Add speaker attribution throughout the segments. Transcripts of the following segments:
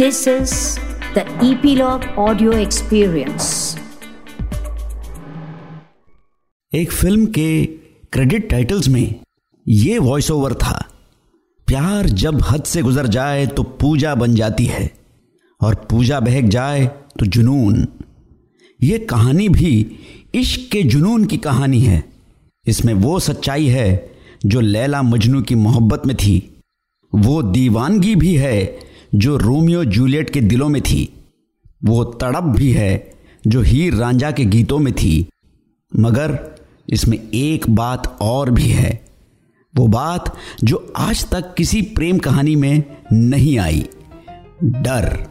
Speaker 1: This is the Epilogue Audio Experience.
Speaker 2: एक film के credit titles में ये वॉइस ओवर था। प्यार जब हद से गुजर जाए तो पूजा बन जाती है और पूजा बहक जाए तो जुनून। ये कहानी भी इश्क के जुनून की कहानी है। इसमें वो सच्चाई है जो लैला मजनू की मोहब्बत में थी। वो दीवानगी भी है जो रोमियो जूलियट के दिलों में थी, वो तड़प भी है जो हीर रांझा के गीतों में थी। मगर इसमें एक बात और भी है। वो बात जो आज तक किसी प्रेम कहानी में नहीं आई। डर।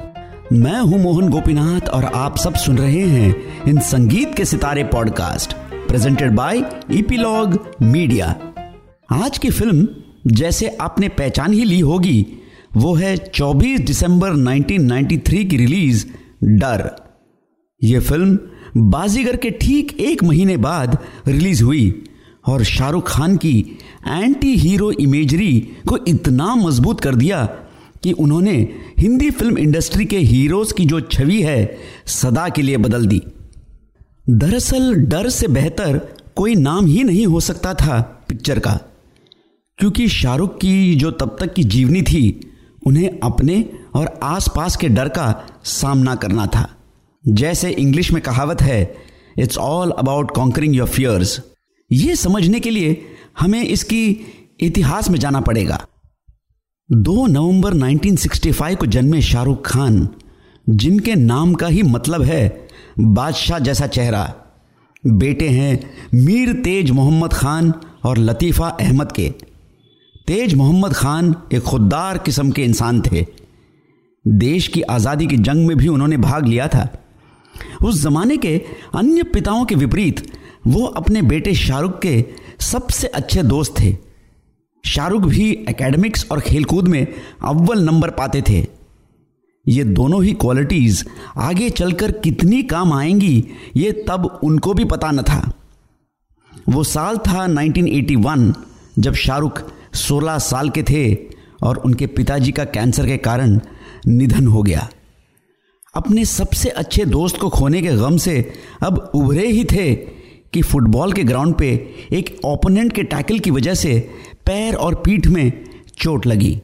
Speaker 2: मैं हूँ मोहन गोपीनाथ और आप सब सुन रहे हैं इन संगीत के सितारे podcast, presented by Epilogue media आज की फ़िल्म जैसे आपने पहचान ही ली होगी वो है 24 दिसंबर 1993 की रिलीज़, डर। ये फ़िल्म बाजीगर के ठीक एक महीने बाद रिलीज़ हुई और शाहरुख खान की एंटी हीरो इमेजरी को इतना मज़बूत कर दिया कि उन्होंने हिंदी फ़िल्म इंडस्ट्री के हीरोज की जो छवि है, सदा के लिए बदल दी। दरअसल, डर से बेहतर कोई नाम ही नहीं हो सकता था पिक्चर का, क्योंकि शाहरुख की जो तब तक की जीवनी थी उन्हें अपने और आसपास के डर का सामना करना था। जैसे इंग्लिश में कहावत है it's all about conquering your fears ये समझने के लिए हमें इसकी इतिहास में जाना पड़ेगा। 2 नवंबर 1965 को जन्मे शाहरुख खान, जिनके नाम का ही मतलब है बादशाह जैसा चेहरा। बेटे हैं मीर तेज मोहम्मद खान और लतीफ़ा अहमद के। तेज मोहम्मद खान एक खुददार किस्म के इंसान थे। देश की आज़ादी की जंग में भी उन्होंने भाग लिया था। उस जमाने के अन्य पिताओं के विपरीत, वो अपने बेटे शाहरुख के सबसे अच्छे दोस्त थे। शाहरुख भी एकेडमिक्स और खेलकूद में अव्वल नंबर पाते थे। ये दोनों ही क्वालिटीज आगे चलकर कितनी काम आएँगी, ये तब उनको भी पता न था। वो साल था 1981 जब शाहरुख 16 साल के थे और उनके पिताजी का कैंसर के कारण निधन हो गया। अपने सबसे अच्छे दोस्त को खोने के गम से अब उभरे ही थे कि फुटबॉल के ग्राउंड पे एक ओपोनेंट के टैकल की वजह से पैर और पीठ में चोट लगी।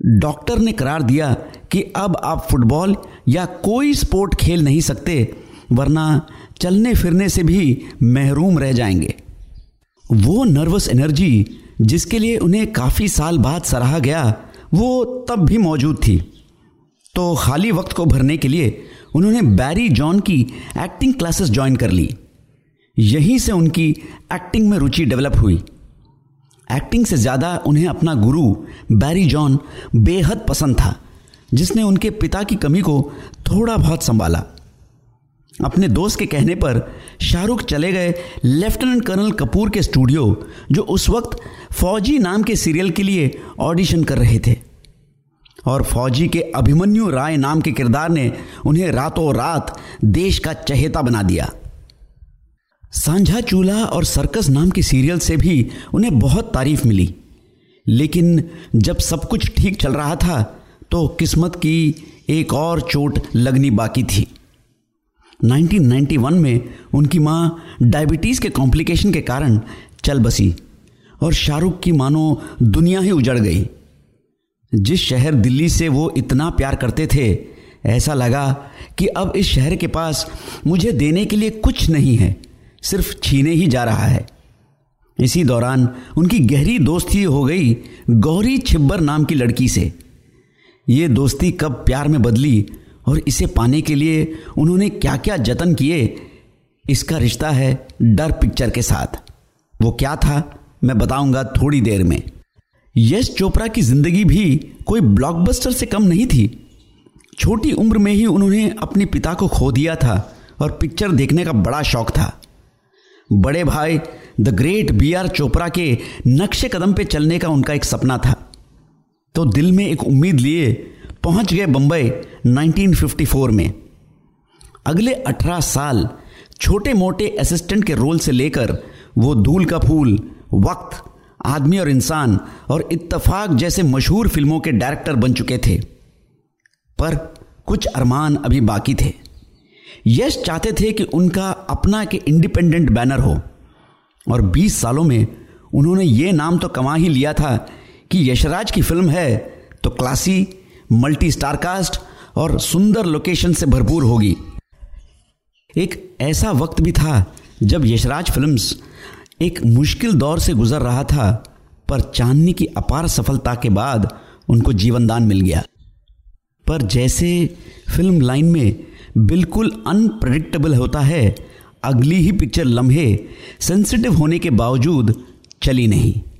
Speaker 2: डॉक्टर ने करार दिया कि अब आप फुटबॉल या कोई स्पोर्ट खेल नहीं सकते, वरना चलने फिरने से भी महरूम रह जाएँगे। वो नर्वस एनर्जी जिसके लिए उन्हें काफ़ी साल बाद सराहा गया, वो तब भी मौजूद थी। तो खाली वक्त को भरने के लिए उन्होंने बैरी जॉन की एक्टिंग क्लासेस ज्वाइन कर ली। यहीं से उनकी एक्टिंग में रुचि डेवलप हुई। एक्टिंग से ज़्यादा उन्हें अपना गुरु बैरी जॉन बेहद पसंद था, जिसने उनके पिता की कमी को थोड़ा बहुत संभाला। अपने दोस्त के कहने पर शाहरुख चले गए लेफ्टिनेंट कर्नल कपूर के स्टूडियो, जो उस वक्त फौजी नाम के सीरियल के लिए ऑडिशन कर रहे थे। और फौजी के अभिमन्यु राय नाम के किरदार ने उन्हें रातों रात देश का चहेता बना दिया। सांझा चूल्हा और सर्कस नाम के सीरियल से भी उन्हें बहुत तारीफ़ मिली। लेकिन जब सब कुछ ठीक चल रहा था तो किस्मत की एक और चोट लगनी बाकी थी। 1991 में उनकी माँ डायबिटीज़ के कॉम्प्लिकेशन के कारण चल बसी और शाहरुख की मानो दुनिया ही उजड़ गई। जिस शहर दिल्ली से वो इतना प्यार करते थे, ऐसा लगा कि अब इस शहर के पास मुझे देने के लिए कुछ नहीं है, सिर्फ़ छीने ही जा रहा है। इसी दौरान उनकी गहरी दोस्ती हो गई गौरी छिब्बर नाम की लड़की से। ये दोस्ती कब प्यार में बदली और इसे पाने के लिए उन्होंने क्या क्या जतन किए? इसका रिश्ता है डर पिक्चर के साथ। वो क्या था? मैं बताऊँगा थोड़ी देर में। यश चोपड़ा की ज़िंदगी भी कोई ब्लॉकबस्टर से कम नहीं थी। छोटी उम्र में ही उन्होंने अपने पिता को खो दिया था और पिक्चर देखने का बड़ा शौक था। बड़े भाई, the great B R Chopra के नक्शे कदम पे चलने का उनका एक सपना था। तो दिल में एक उम्मीद लिए पहुँच गए बंबई 1954 में। अगले 18 साल छोटे मोटे असिस्टेंट के रोल से लेकर वो धूल का फूल, वक्त, आदमी और इंसान और इत्तफाक जैसे मशहूर फ़िल्मों के डायरेक्टर बन चुके थे। पर कुछ अरमान अभी बाकी थे। यश चाहते थे कि उनका अपना के इंडिपेंडेंट बैनर हो और 20 सालों में उन्होंने ये नाम तो कमा ही लिया था कि यशराज की फ़िल्म है तो क्लासी मल्टी स्टारकास्ट और सुंदर लोकेशन से भरपूर होगी। एक ऐसा वक्त भी था जब यशराज फिल्म्स एक मुश्किल दौर से गुजर रहा था, पर चांदनी की अपार सफलता के बाद उनको जीवनदान मिल गया। पर जैसे फ़िल्म लाइन में बिल्कुल अनप्रडिक्टेबल होता है, अगली ही पिक्चर लम्हे सेंसिटिव होने के बावजूद चली नहीं।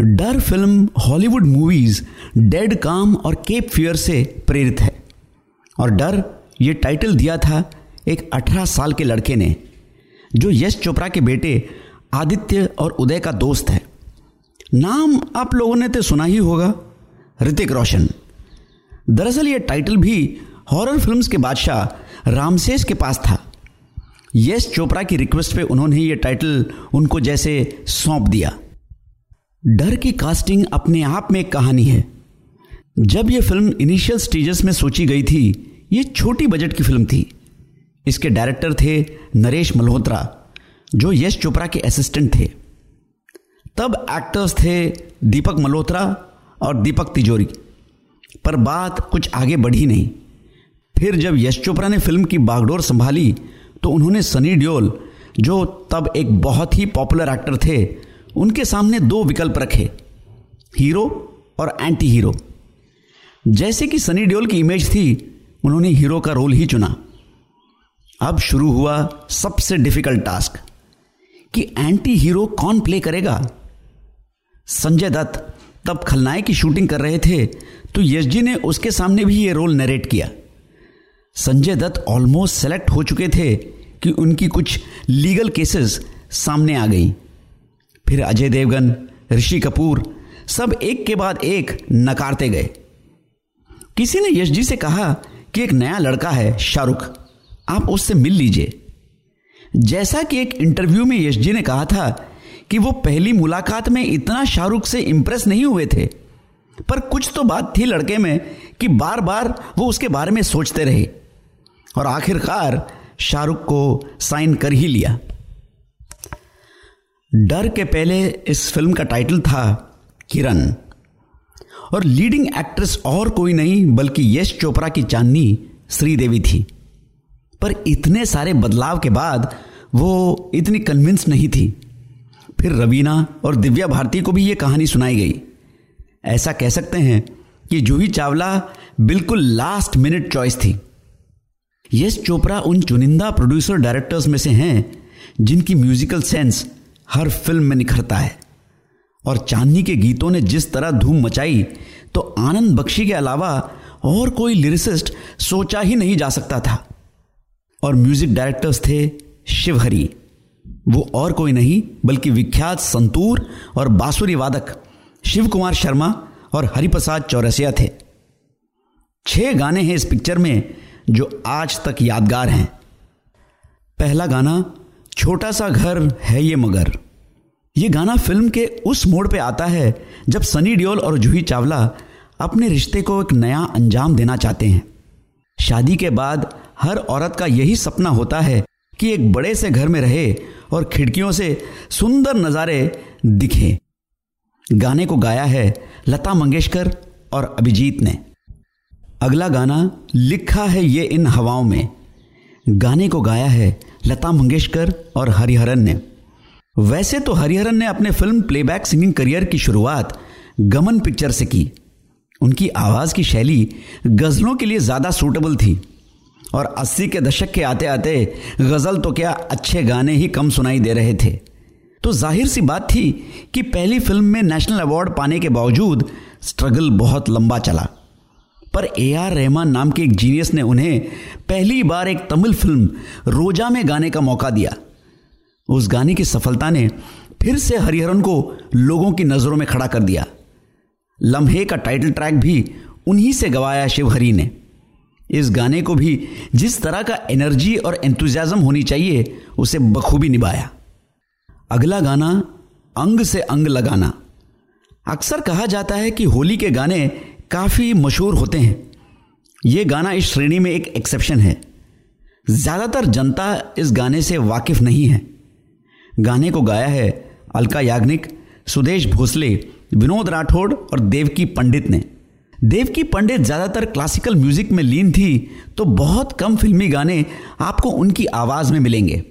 Speaker 2: डर फ़िल्म हॉलीवुड मूवीज़, डेड काम और केप फियर से प्रेरित है। और डर, ये टाइटल दिया था एक 18 साल के लड़के ने, जो यश चोपड़ा के बेटे आदित्य और उदय का दोस्त है। नाम आप लोगों ने तो सुना ही होगा, ऋतिक रोशन। दरअसल ये टाइटल भी हॉरर फिल्म्स के बादशाह रामसेस के पास था। यश चोपड़ा की रिक्वेस्ट पे उन्होंने ये टाइटल उनको जैसे सौंप दिया। डर की कास्टिंग अपने आप में एक कहानी है। जब यह फ़िल्म इनिशियल स्टेजेस में सोची गई थी, ये छोटी बजट की फ़िल्म थी। इसके डायरेक्टर थे नरेश मल्होत्रा, जो यश चोपड़ा के असिस्टेंट थे। तब एक्टर्स थे दीपक मल्होत्रा और दीपक तिजोरी। पर बात कुछ आगे बढ़ी नहीं। फिर जब यश चोपड़ा ने फ़िल्म की बागडोर संभाली तो उन्होंने सनी डियोल जो तब एक बहुत ही पॉपुलर एक्टर थे उनके सामने दो विकल्प रखे, हीरो और एंटी हीरो जैसे कि सनी डियोल की इमेज थी, उन्होंने हीरो का रोल ही चुना। अब शुरू हुआ सबसे डिफ़िकल्ट टास्क, कि एंटी हीरो कौन प्ले करेगा? संजय दत्त तब खलनायक की शूटिंग कर रहे थे तो यश जी ने उसके सामने भी ये रोल नरेट किया। संजय दत्त ऑलमोस्ट सेलेक्ट हो चुके थे कि उनकी कुछ लीगल केसेस सामने आ गई। फिर अजय देवगन, ऋषि कपूर, सब एक के बाद एक नकारते गए। किसी ने यश जी से कहा कि एक नया लड़का है शाहरुख, आप उससे मिल लीजिए। जैसा कि एक इंटरव्यू में यश जी ने कहा था कि वो पहली मुलाकात में इतना शाहरुख से इंप्रेस नहीं हुए थे, पर कुछ तो बात थी लड़के में कि बार बार वो उसके बारे में सोचते रहे और आखिरकार शाहरुख को साइन कर ही लिया। डर के पहले इस फ़िल्म का टाइटल था किरण। और लीडिंग एक्ट्रेस और कोई नहीं, बल्कि यश चोपड़ा की चांदनी श्रीदेवी थी। पर इतने सारे बदलाव के बाद वो इतनी कन्विंस नहीं थी। फिर रवीना और दिव्या भारती को भी ये कहानी सुनाई गई। ऐसा कह सकते हैं कि जूही चावला बिल्कुल लास्ट मिनट चॉइस थी। यश चोपड़ा उन चुनिंदा प्रोड्यूसर डायरेक्टर्स में से हैं जिनकी म्यूजिकल सेंस हर फ़िल्म में निखरता है। और चांदनी के गीतों ने जिस तरह धूम मचाई तो आनंद बख्शी के अलावा और कोई लिरिसिस्ट सोचा ही नहीं जा सकता था। और म्यूज़िक डायरेक्टर्स थे शिवहरी। वो और कोई नहीं, बल्कि विख्यात संतूर और बांसुरी वादक शिव कुमार शर्मा और हरिप्रसाद चौरसिया थे। छह गाने हैं इस पिक्चर में जो आज तक यादगार हैं। पहला गाना छोटा सा घर है ये मगर। ये गाना फ़िल्म के उस मोड़ पे आता है जब सनी डियोल और जूही चावला अपने रिश्ते को एक नया अंजाम देना चाहते हैं। शादी के बाद हर औरत का यही सपना होता है कि एक बड़े से घर में रहे और खिड़कियों से सुंदर नज़ारे दिखे। गाने को गाया है लता मंगेशकर और अभिजीत ने। अगला गाना लिखा है ये इन हवाओं में। गाने को गाया है लता मंगेशकर और हरिहरन ने। वैसे तो हरिहरन ने अपने फ़िल्म प्लेबैक सिंगिंग करियर की शुरुआत गमन पिक्चर से की। उनकी आवाज़ की शैली गज़लों के लिए ज़्यादा सूटेबल थी और 80 के दशक के आते आते गज़ल तो क्या अच्छे गाने ही कम सुनाई दे रहे थे। तो ज़ाहिर सी बात थी कि पहली फ़िल्म में नेशनल अवार्ड पाने के बावजूद स्ट्रगल बहुत लंबा चला। पर ए आर रहमान नाम के एक जीनियस ने उन्हें पहली बार एक तमिल फ़िल्म रोजा में गाने का मौका दिया। उस गाने की सफलता ने फिर से हरिहरन को लोगों की नज़रों में खड़ा कर दिया। लम्हे का टाइटल ट्रैक भी उन्हीं से गवाया शिवहरी ने। इस गाने को भी जिस तरह का एनर्जी और एंथुजियाज्म होनी चाहिए, उसे बखूबी निभाया। अगला गाना, अंग से अंग लगाना। अक्सर कहा जाता है कि होली के गाने काफ़ी मशहूर होते हैं। ये गाना इस श्रेणी में एक एक्सेप्शन है। ज़्यादातर जनता इस गाने से वाकिफ नहीं है। गाने को गाया है अलका याग्निक, सुदेश भोसले, विनोद राठौड़ और देवकी पंडित ने। देवकी पंडित ज़्यादातर क्लासिकल म्यूज़िक में लीन थी तो बहुत कम फिल्मी गाने आपको उनकी आवाज़ में मिलेंगे।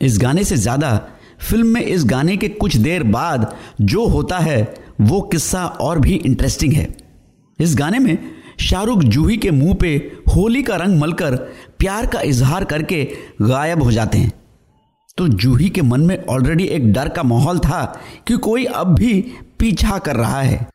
Speaker 2: इस गाने से ज़्यादा फ़िल्म में इस गाने के कुछ देर बाद जो होता है, वो किस्सा और भी इंटरेस्टिंग है। इस गाने में शाहरुख जूही के मुँह पे होली का रंग मलकर प्यार का इजहार करके गायब हो जाते हैं। तो जूही के मन में ऑलरेडी एक डर का माहौल था कि कोई अब भी पीछा कर रहा है।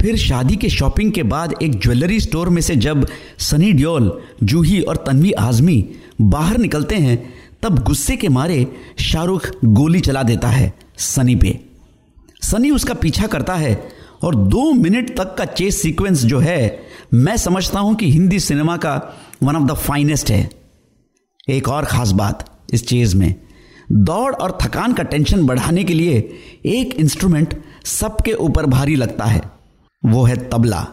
Speaker 2: फिर शादी के शॉपिंग के बाद एक ज्वेलरी स्टोर में से जब सनी डियोल जूही और तन्वी आजमी बाहर निकलते हैं, तब गुस्से के मारे शाहरुख गोली चला देता है सनी पे। सनी उसका पीछा करता है और दो मिनट तक का चेस सीक्वेंस जो है, मैं समझता हूँ कि हिंदी सिनेमा का वन ऑफ़ द फाइनेस्ट है। एक और खास बात इस चेज में, दौड़ और थकान का टेंशन बढ़ाने के लिए एक इंस्ट्रूमेंट सबके ऊपर भारी लगता है, वो है तबला।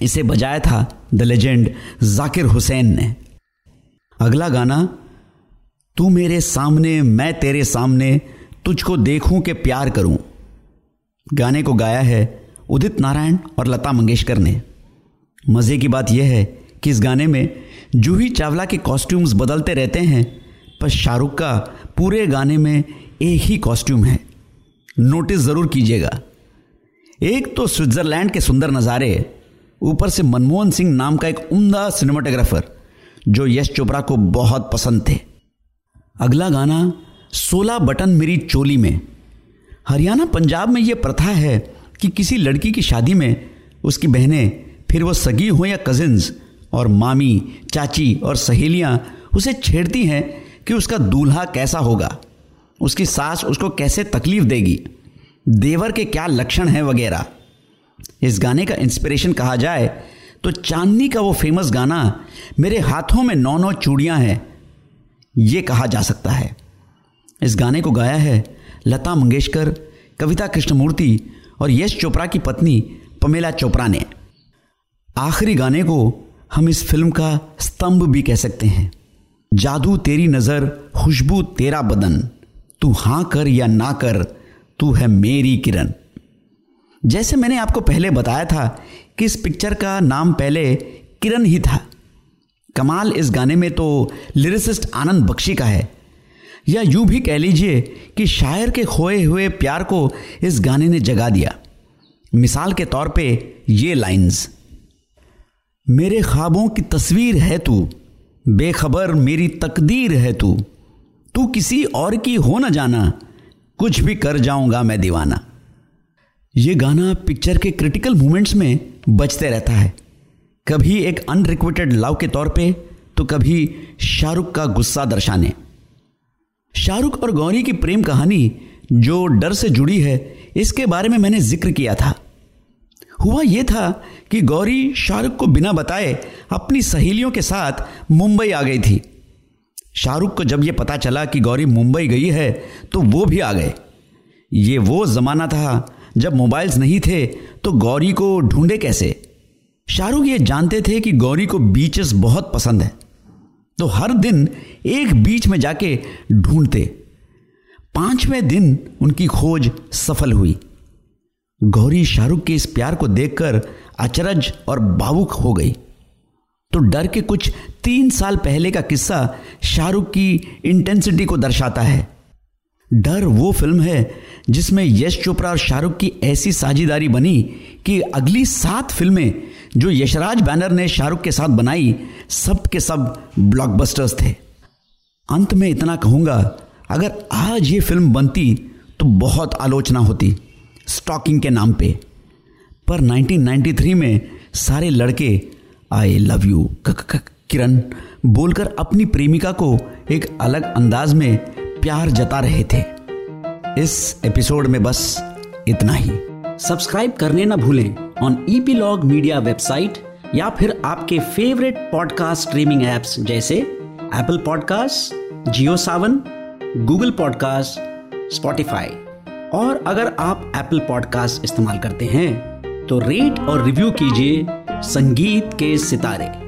Speaker 2: इसे बजाया था द लेजेंड जाकिर हुसैन ने। अगला गाना, तू मेरे सामने, मैं तेरे सामने, तुझको देखूँ के प्यार करूँ। गाने को गाया है उदित नारायण और लता मंगेशकर ने। मज़े की बात यह है कि इस गाने में जूही चावला के कॉस्ट्यूम्स बदलते रहते हैं, पर शाहरुख का पूरे गाने में एक ही कॉस्ट्यूम है। नोटिस ज़रूर कीजिएगा। एक तो स्विट्ज़रलैंड के सुंदर नज़ारे, ऊपर से मनमोहन सिंह नाम का एक उम्दा सिनेमाटोग्राफर जो यश चोपड़ा को बहुत पसंद थे। अगला गाना सोलह बटन मेरी चोली में। हरियाणा, पंजाब में यह प्रथा है कि किसी लड़की की शादी में उसकी बहनें, फिर वो सगी हो या कजिन्स और मामी, चाची और सहेलियाँ उसे छेड़ती हैं कि उसका दूल्हा कैसा होगा। उसकी सास उसको कैसे तकलीफ़ देगी। देवर के क्या लक्षण हैं वगैरह। इस गाने का इंस्पिरेशन कहा जाए तो चांदनी का वो फ़ेमस गाना, मेरे हाथों में नौ नौ चूड़ियाँ हैं, ये कहा जा सकता है। इस गाने को गाया है लता मंगेशकर, कविता कृष्णमूर्ति और यश चोपड़ा की पत्नी पमेला चोपड़ा ने। आखिरी गाने को हम इस फ़िल्म का स्तंभ भी कह सकते हैं। जादू तेरी नज़र, खुशबू तेरा बदन। तू हाँ कर या ना कर, तू है मेरी किरण। जैसे मैंने आपको पहले बताया था कि इस पिक्चर का नाम पहले किरण ही था। कमाल इस गाने में तो लिरिसिस्ट आनंद बख्शी का है। या यूँ भी कह लीजिए कि शायर के खोए हुए प्यार को इस गाने ने जगा दिया। मिसाल के तौर पे ये लाइंस, मेरे ख्वाबों की तस्वीर है तू, बेखबर मेरी तकदीर है तू तू किसी और की हो ना जाना, कुछ भी कर जाऊँगा मैं दीवाना। ये गाना पिक्चर के क्रिटिकल मोमेंट्स में बजते रहता है। कभी एक अनरिक्वेटेड लव के तौर पे तो कभी शाहरुख का गुस्सा दर्शाने। शाहरुख और गौरी की प्रेम कहानी जो डर से जुड़ी है, इसके बारे में मैंने ज़िक्र किया था। हुआ यह था कि गौरी शाहरुख को बिना बताए अपनी सहेलियों के साथ मुंबई आ गई थी। शाहरुख को जब यह पता चला कि गौरी मुंबई गई है तो वो भी आ गए। ये वो ज़माना था जब मोबाइल्स नहीं थे तो गौरी को ढूंढे कैसे? शाहरुख ये जानते थे कि गौरी को बीचेस बहुत पसंद है। तो हर दिन एक बीच में जाके ढूंढते। पाँचवें दिन उनकी खोज सफल हुई। गौरी शाहरुख के इस प्यार को देखकर अचरज और भावुक हो गई। तो डर के कुछ तीन साल पहले का किस्सा शाहरुख की इंटेंसिटी को दर्शाता है। डर वो फ़िल्म है जिसमें यश चोपड़ा और शाहरुख की ऐसी साझेदारी बनी कि अगली सात फ़िल्में जो यशराज बैनर ने शाहरुख के साथ बनाई, सब के सब ब्लॉकबस्टर्स थे। अंत में इतना कहूँगा, अगर आज ये फ़िल्म बनती तो बहुत आलोचना होती स्टॉकिंग के नाम पे। पर 1993 में सारे लड़के आई लव यू किरण बोलकर अपनी प्रेमिका को एक अलग अंदाज में प्यार जता रहे थे। इस एपिसोड में बस इतना ही। सब्सक्राइब करने ना भूलें ऑन ईपीलॉग मीडिया वेबसाइट या फिर आपके फेवरेट पॉडकास्ट स्ट्रीमिंग एप्स जैसे Apple podcast Jio Saavn Google podcast Spotify और अगर आप एप्पल पॉडकास्ट इस्तेमाल करते हैं तो रेट और रिव्यू कीजिए संगीत के सितारे।